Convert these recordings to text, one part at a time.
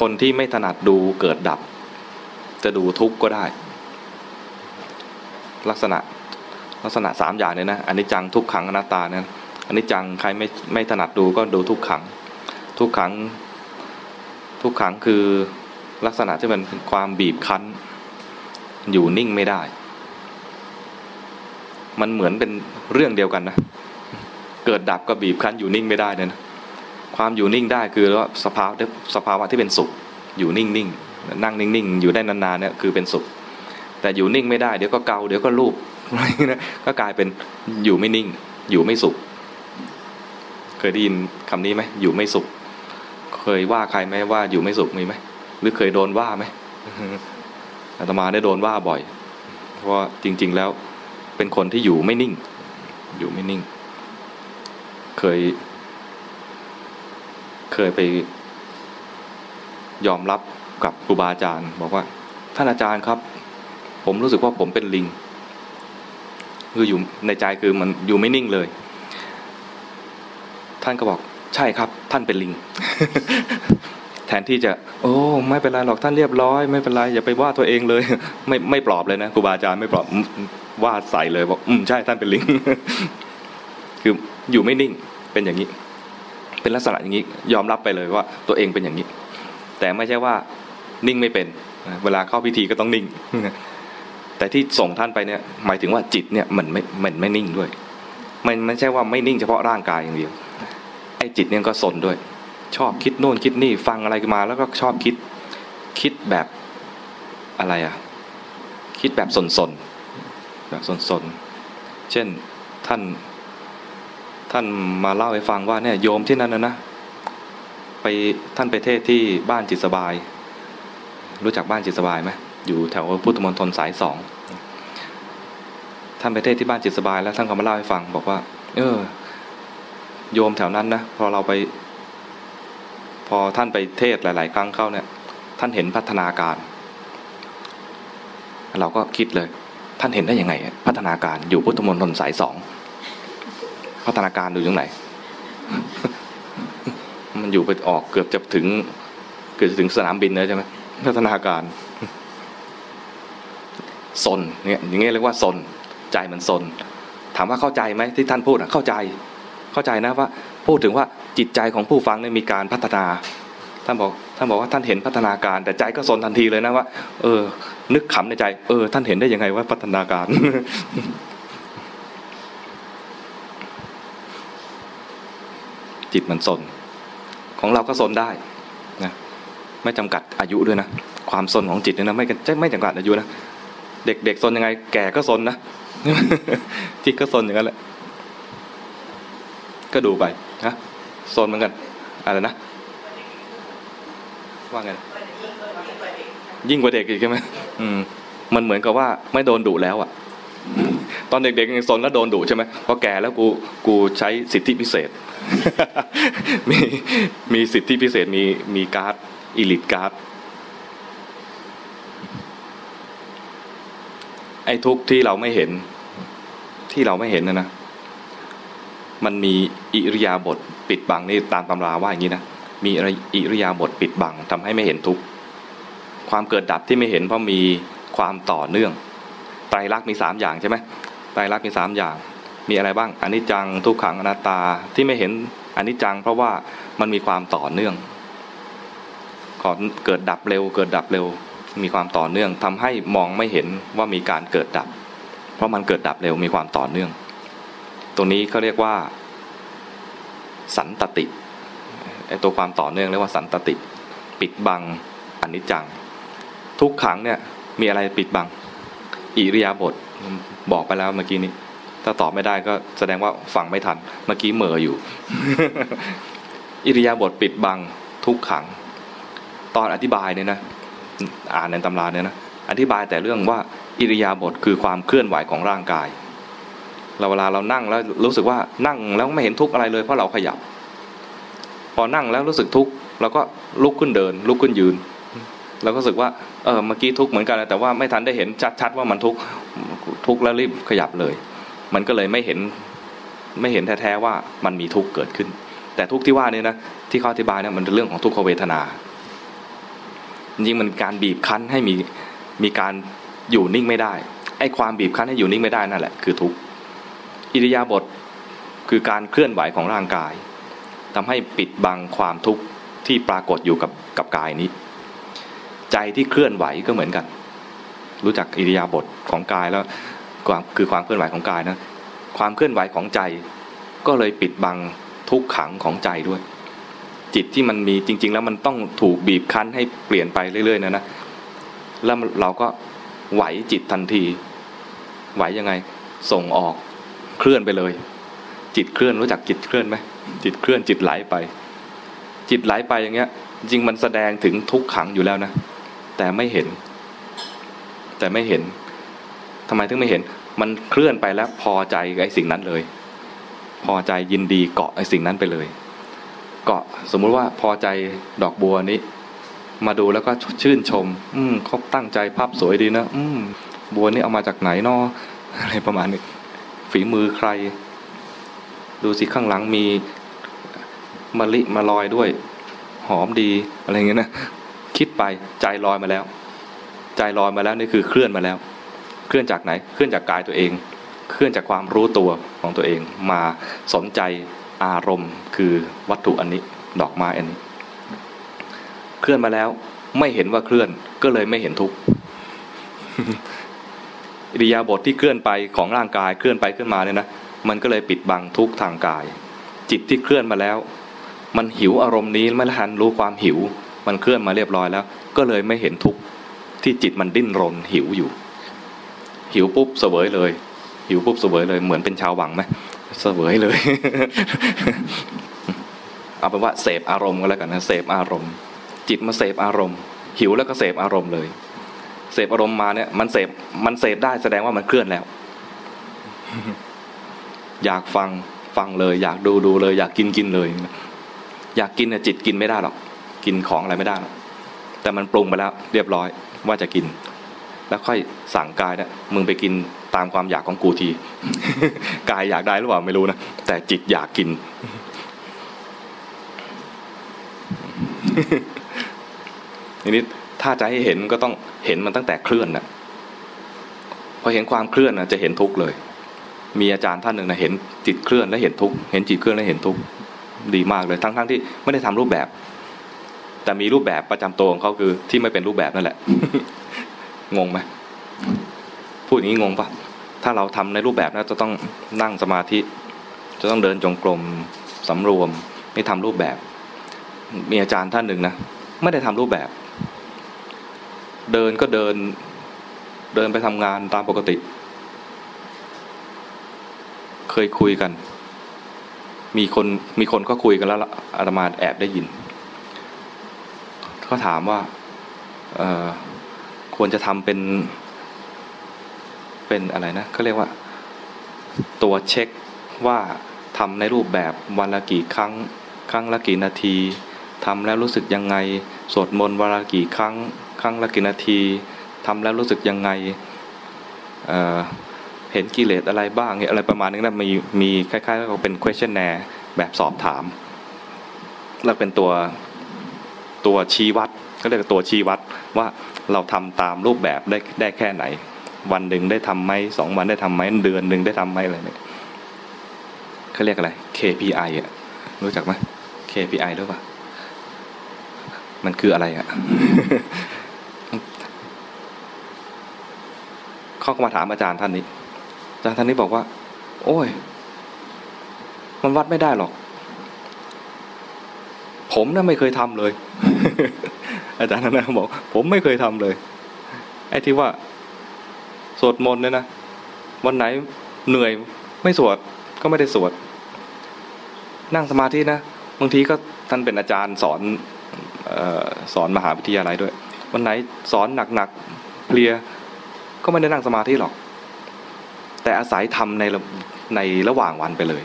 คนที่ไม่ถนัดดูเกิดดับ จะดูทุกข์ก็ได้ ลักษณะลักษณะสามอย่างเนี่ยนะอันนี้จังทุกขังอนัตตาเนี่ยอันนี้จังใครไม่ไม่ถนัดดูก็ดูทุกขัง ทุกขัง ทุกขังคือลักษณะที่มันเป็นความบีบคั้น อยู่นิ่งไม่ได้ มันเหมือนเป็นเรื่องเดียวกันนะ เกิดดับก็บีบคั้นอยู่นิ่งไม่ได้เนี่ยนะ ความอยู่นิ่งได้คือว่าสภาวะสภาวะที่เป็นสุขอยู่นิ่งนิ่งนั่งนิ่งนิ่งอยู่ได้นานๆเนี่ยคือเป็นสุข แต่อยู่นิ่งไม่ได้เดี๋ยวก็เกาเดี๋ยวก็ลูบอะไรนะก็กลายเป็นอยู่ไม่นิ่ง อยู่ไม่สุข เคยได้ยินคำนี้ไหมอยู่ไม่สุข เคยว่าใครไหมว่าอยู่ไม่สุขมีไหมหรือเคยโดนว่าไหมอาตมาได้โดนว่าบ่อย เพราะจริง ๆแล้วเป็นคนที่อยู่ไม่นิ่ง อยู่ไม่นิ่ง เคย เคยไปยอมรับกับครูบาอาจารย์ บอกว่าท่านอาจารย์ครับ ผมรู้สึกว่าผมเป็นลิงคืออยู่ในใจคือมันอยู่ไม่นิ่งเลย ท่านก็บอกใช่ครับ ท่านเป็นลิง แทนที่จะ โอ้ไม่เป็นไรหรอกท่านเรียบร้อย ไม่เป็นไรอย่าไปว่าตัวเองเลย ไม่ไม่ปลอบเลยนะครูบาอาจารย์ไม่ปลอบว่าใส่เลยบอกอืมใช่ท่านเป็นลิง คืออยู่ไม่นิ่งเป็นอย่างนี้ เป็นลักษณะอย่างนี้ยอมรับไปเลยว่าตัวเองเป็นอย่างนี้ แต่ไม่ใช่ว่านิ่งไม่เป็น เวลาเข้าพิธีก็ต้องนิ่ง แต่ที่ส่งท่านไปเนี่ยหมายถึงว่าจิตเนี่ยมันไม่มันไม่นิ่งด้วย มันไม่ใช่ว่าไม่นิ่งเฉพาะร่างกายอย่างเดียวไอ้จิตเนี่ยก็สนด้วย ชอบคิดโน่นคิดนี่ฟังอะไรมา แล้วก็ชอบคิดคิดแบบอะไรอะคิดแบบสนสนแบบสนสนเช่นท่าน ท่านมาเล่าให้ฟังว่าเนี่ยโยมที่นั่นนะนะไปท่านไปเทศที่บ้านจิตสบาย รู้จักบ้านจิตสบายไหมอยู่แถวพุทธมณฑลสายสองท่านไปเทศที่บ้านจิตสบายแล้วท่านก็มาเล่าให้ฟัง บอกว่า เออ โยมแถวนั้นนะพอเราไป พอท่านไปเทศหลาย ๆ ครั้งเข้าเนี่ย ท่านเห็นพัฒนาการ เราก็คิดเลย ท่านเห็นได้ยังไง พัฒนาการอยู่พุทธมณฑลสายสอง พัฒนาการอยู่ตรงไหน มันอยู่ไปออกเกือบจะถึง เกือบจะถึงสนามบินเลยใช่ไหมพัฒนาการสนเนี่ยอย่างเงี้ยเรียกว่าสนใจมันสนถามว่าเข้าใจไหมที่ท่านพูดเข้าใจ เข้าใจนะว่า พูดถึงว่าจิตใจของผู้ฟังเนี่ยมีการพัฒนา ท่านบอกท่านบอกว่าท่านเห็นพัฒนาการ แต่ใจก็สนทันทีเลยนะว่า เออ นึกขำในใจ เออ ท่านเห็นได้ยังไงว่าพัฒนาการ จิตมันสน ของเราก็สนได้นะไม่จำกัดอายุด้วยนะ ความสนของจิตเนี่ยนะไม่ไม่จำกัดอายุนะเด็กเด็กสนยังไง แก่ก็สนนะจิตก็ซนอย่างนั้นแหละก็ดูไปนะซนเหมือนกันอะไรนะว่าไงยิ่งกว่าเด็กอีกใช่ไหมอืม มันเหมือนกับว่าไม่โดนดุแล้วอะ ตอนเด็กๆยังซนแล้วโดนดุใช่ไหมพอแก่แล้วกูกูใช้สิทธิพิเศษ มีมีสิทธิพิเศษมีมีการ์ด elite cardไอ้ทุกที่เราไม่เห็น ที่เราไม่เห็นนะนะมันมีอิริยาบถปิดบังนี่ตามตำราว่าอย่างนี้นะมีอิริยาบถปิดบังทำให้ไม่เห็นทุกความเกิดดับที่ไม่เห็นเพราะมีความต่อเนื่องไตรลักษณ์มีสามอย่างใช่ไหมไตรลักษณ์มีสามอย่าง มีอะไรบ้างอนิจจังทุกขังอนัตตาที่ไม่เห็นอนิจจัง เพราะว่ามันมีความต่อเนื่องขอนเกิดดับเร็ว เกิดดับเร็ว มีความต่อเนื่องทำให้มองไม่เห็นว่ามีการเกิดดับ เพราะมันเกิดดับเร็วมีความต่อเนื่อง ตรงนี้เขาเรียกว่า สันตติไอตัวความต่อเนื่องเรียกว่าสันตติ ปิดบังอนิจจัง ทุกขังเนี่ยมีอะไรปิดบังอิริยาบถบอกไปแล้วเมื่อกี้นี้ ถ้าตอบไม่ได้ก็แสดงว่าฟังไม่ทัน เมื่อกี้เหม่ออยู่ อิริยาบถปิดบังทุกขัง ตอนอธิบายเนี่ยนะ อ่านในตำราเนี่ยนะ อธิบายแต่เรื่องว่าอิริยาบถคือความเคลื่อนไหวของร่างกาย เราเวลาเรานั่งแล้วรู้สึกว่านั่งแล้วไม่เห็นทุกอะไรเลยเพราะเราขยับ พอนั่งแล้วรู้สึกทุกข์เราก็ลุกขึ้นเดิน ลุกขึ้นยืนเราก็รู้สึกว่าเออเมื่อกี้ทุกข์เหมือนกันแต่ว่าไม่ทันได้เห็นชัดๆว่ามันทุกข์ทุกข์แล้วรีบขยับเลย มันก็เลยไม่เห็นไม่เห็นแท้ๆว่ามันมีทุกข์เกิดขึ้น แต่ทุกข์ที่ว่านี่นะที่เขาอธิบายเนี่ยมันเป็นเรื่องของทุกขเวทนา จริงมันการบีบคั้นให้มีมีการอยู่นิ่งไม่ได้ไอ้ความบีบคั้นให้อยู่นิ่งไม่ได้นั่นแหละคือทุกข์อิริยาบถคือการเคลื่อนไหวของร่างกายทำให้ปิดบังความทุกข์ที่ปรากฏอยู่กับกับกายนี้ ใจที่เคลื่อนไหวก็เหมือนกัน รู้จักอิริยาบถของกายแล้ว ความคือความเคลื่อนไหวของกายนะ ความเคลื่อนไหวของใจ ก็เลยปิดบังทุกขังของใจด้วย จิตที่มันมีจริง ๆ แล้วมันต้องถูกบีบคั้นให้เปลี่ยนไปเรื่อยๆนะนะแล้วเราก็ไหวจิตทันที ไหวยังไง ส่งออกเคลื่อนไปเลย จิตเคลื่อนรู้จักจิตเคลื่อนไหมจิตเคลื่อนจิตไหลไป จิตไหลไปอย่างเงี้ย จริงมันแสดงถึงทุกขังอยู่แล้วนะ แต่ไม่เห็น แต่ไม่เห็นทำไมถึงไม่เห็น มันเคลื่อนไปแล้วพอใจไอ้สิ่งนั้นเลย พอใจยินดีเกาะไอ้สิ่งนั้นไปเลย เกาะสมมุติว่าพอใจดอกบัวนี้ มาดูแล้วก็ชื่นชม อืมเขาตั้งใจภาพสวยดีนะ อืม บัวนี่เอามาจากไหนนออะไรประมาณนี้ฝีมือใคร ดูสิข้างหลังมีมะลิมาลอยด้วย หอมดีอะไรเงี้ยนะคิดไปใจลอยมาแล้ว ใจลอยมาแล้วนี่คือเคลื่อนมาแล้ว เคลื่อนจากไหน เคลื่อนจากกายตัวเอง เคลื่อนจากความรู้ตัวของตัวเองมาสนใจอารมณ์คือวัตถุอันนี้ดอกไม้อันนี้ เคลื่อนมาแล้วไม่เห็นว่าเคลื่อนก็เลยไม่เห็นทุกข์อิริยาบถทที่เคลื่อนไปของร่างกายเคลื่อนไปเคลื่อนมาเนี่ยนะมันก็เลยปิดบังทุกทางกาย จิตที่เคลื่อนมาแล้ว มันหิวอารมณ์นี้ไม่ทันรู้ความหิว มันเคลื่อนมาเรียบร้อยแล้ว ก็เลยไม่เห็นทุกข์ที่จิตมันดิ้นรนหิวอยู่ หิวปุ๊บเสวยเลย หิวปุ๊บเสวยเลย เหมือนเป็นชาวหวังไหมเสวยเลย เอาเป็นว่าเสพอารมณ์ก็แล้วกันนะเสพอารมณ์ จิตมาเสพอารมณ์ หิวแล้วก็เสพอารมณ์เลย เสพอารมณ์มาเนี่ย มันเสพมันเสพได้แสดงว่ามันเคลื่อนแล้ว อยากฟังฟังเลย อยากดูดูเลย อยากกินกินเลย อยากกินเนี่ยจิตกินไม่ได้หรอก กินของอะไรไม่ได้หรอกแต่มันปรุงไปแล้ว เรียบร้อยว่าจะกิน แล้วค่อยสั่งกายเนี่ยมึงไปกินตามความอยากของกูที กายอยากได้หรือเปล่าไม่รู้นะ แต่จิตอยากกิน ทีนี้ถ้าจะให้เห็นก็ต้องเห็นมันตั้งแต่เคลื่อนนะพอเห็นความเคลื่อนนะจะเห็นทุกข์เลย มีอาจารย์ท่านหนึ่งนะเห็นจิตเคลื่อนแล้วเห็นทุกข์เห็นจิตเคลื่อนแล้วเห็นทุกข์ดีมากเลย ทั้งๆทที่ไม่ได้ทำรูปแบบ แต่มีรูปแบบประจำตัวของเขาคือที่ไม่เป็นรูปแบบนั่นแหละ งงไหมพูดอย่างนี้งงปะถ้าเราทำในรูปแบบนะจะต้องนั่งสมาธิ จะต้องเดินจงกรมสำรวมไม่ทำรูปแบบ มีอาจารย์ท่านหนึ่งนะไม่ได้ทำรูปแบบ เดินก็เดินเดินไปทำงานตามปกติ เคยคุยกัน มีคนมีคนก็คุยกันแล้วอาตมาแอบได้ยินเขาถามว่า เออ ควรจะทำเป็น เป็นอะไรนะเขาเรียกว่า ตัวเช็คว่าทำในรูปแบบวันละกี่ครั้ง ครั้งละกี่นาทีทำแล้วรู้สึกยังไง สวดมนต์วันละกี่ครั้ง ครั้งละกี่นาทีทำแล้วรู้สึกยังไงเเห็นกิเลสอะไรบ้างเนี่ยอะไรประมาณนี้นะมีมีคล้ายๆกับเป็น questionnaire แบบสอบถาม แล้วเป็นตัวตัวชี้วัดก็เรียกตัวชี้วัดว่า เราทำตามรูปแบบได้ได้แค่ไหน วันหนึ่งได้ทำไหมสองวันได้ทำไหมเดือนหนึ่งได้ทำไหมอะไรเนี่ยเขาเรียกอะไร KPI อะรู้จักไหม KPI หรือเปล่ามันคืออะไรอะเขาก็มาถามอาจารย์ท่านนี้อาจารย์ท่านนี้บอกว่า โอ้ย มันวัดไม่ได้หรอก ผมน่ะไม่เคยทำเลย อาจารย์ท่านนั้นบอก ผมไม่เคยทำเลยไอ้ที่ว่าสวดมนต์เนี่ยนะวันไหนเหนื่อยไม่สวดก็ไม่ได้สวด นั่งสมาธินะบางทีก็ท่านเป็นอาจารย์สอนสอนมหาวิทยาลัยด้วย วันไหนสอนหนักๆเพลียก็ไม่ได้นั่งสมาธิหรอก แต่อาศัยทำในในระหว่างวันไปเลย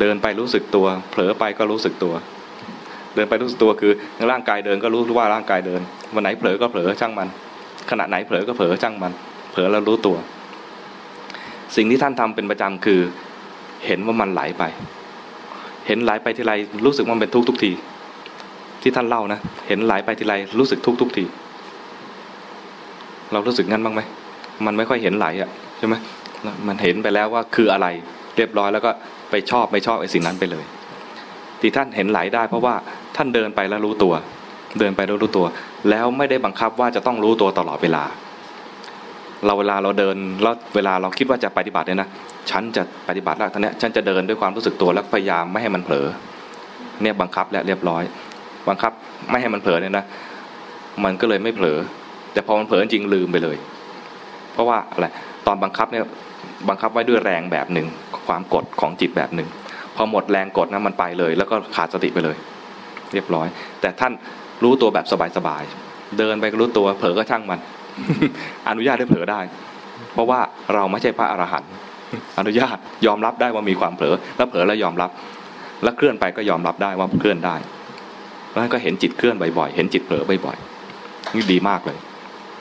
เดินไปรู้สึกตัว เผลอไปก็รู้สึกตัว เดินไปรู้สึกตัวคือร่างกายเดินก็รู้ว่าร่างกายเดินวันไหนเผลอก็เผลอช่างมัน ขณะไหนเผลอก็เผลอช่างมัน เผลอแล้วรู้ตัว สิ่งที่ท่านทำเป็นประจำคือ เห็นว่ามันไหลไป เห็นไหลไปทีไรรู้สึกมันเป็นทุกทุกที ที่ท่านเล่านะเห็นไหลไปทีไรรู้สึกทุกทุกที เรารู้สึกงั้นบ้างไหมมันไม่ค่อยเห็นไหลอะใช่ไหมมันเห็นไปแล้วว่าคืออะไร เรียบร้อยแล้วก็ไปชอบไม่ชอบไอ้สิ่งนั้นไปเลย ที่ท่านเห็นไหลได้เพราะว่า ท่านเดินไปแล้วรู้ตัว เดินไปแล้วรู้ตัว แล้วไม่ได้บังคับว่าจะต้องรู้ตัวตลอดเวลา เราเวลาเราเดินแล้วเวลาเราคิดว่าจะปฏิบัติเนี่ยนะฉันจะปฏิบัติแล้วท่านเนี้ยฉันจะเดินด้วยความรู้สึกตัวแล้วพยายามไม่ให้มันเผลอเนี่ยบังคับและเรียบร้อย บังคับไม่ให้มันเผลอเนี่ยนะมันก็เลยไม่เผลอ แต่พอมันเผลอจริงลืมไปเลย เพราะว่าอะไรตอนบังคับเนี่ยบังคับไว้ด้วยแรงแบบหนึ่งความกดของจิตแบบหนึ่งพอหมดแรงกดนะมันไปเลย แล้วก็ขาดสติไปเลย เรียบร้อย แต่ท่านรู้ตัวแบบสบายๆเดินไปก็รู้ตัวเผลอก็ช่างมัน อนุญาตให้เผลอได้ เพราะว่าเราไม่ใช่พระอรหันต์อนุญาตยอมรับได้ว่ามีความเผลอแล้วเผลอแล้วยอมรับ แล้วเคลื่อนไปก็ยอมรับได้ว่าเคลื่อนได้แล้วก็เห็นจิตเคลื่อนบ่อยๆ เห็นจิตเผลอบ่อยๆนี่ดีมากเลย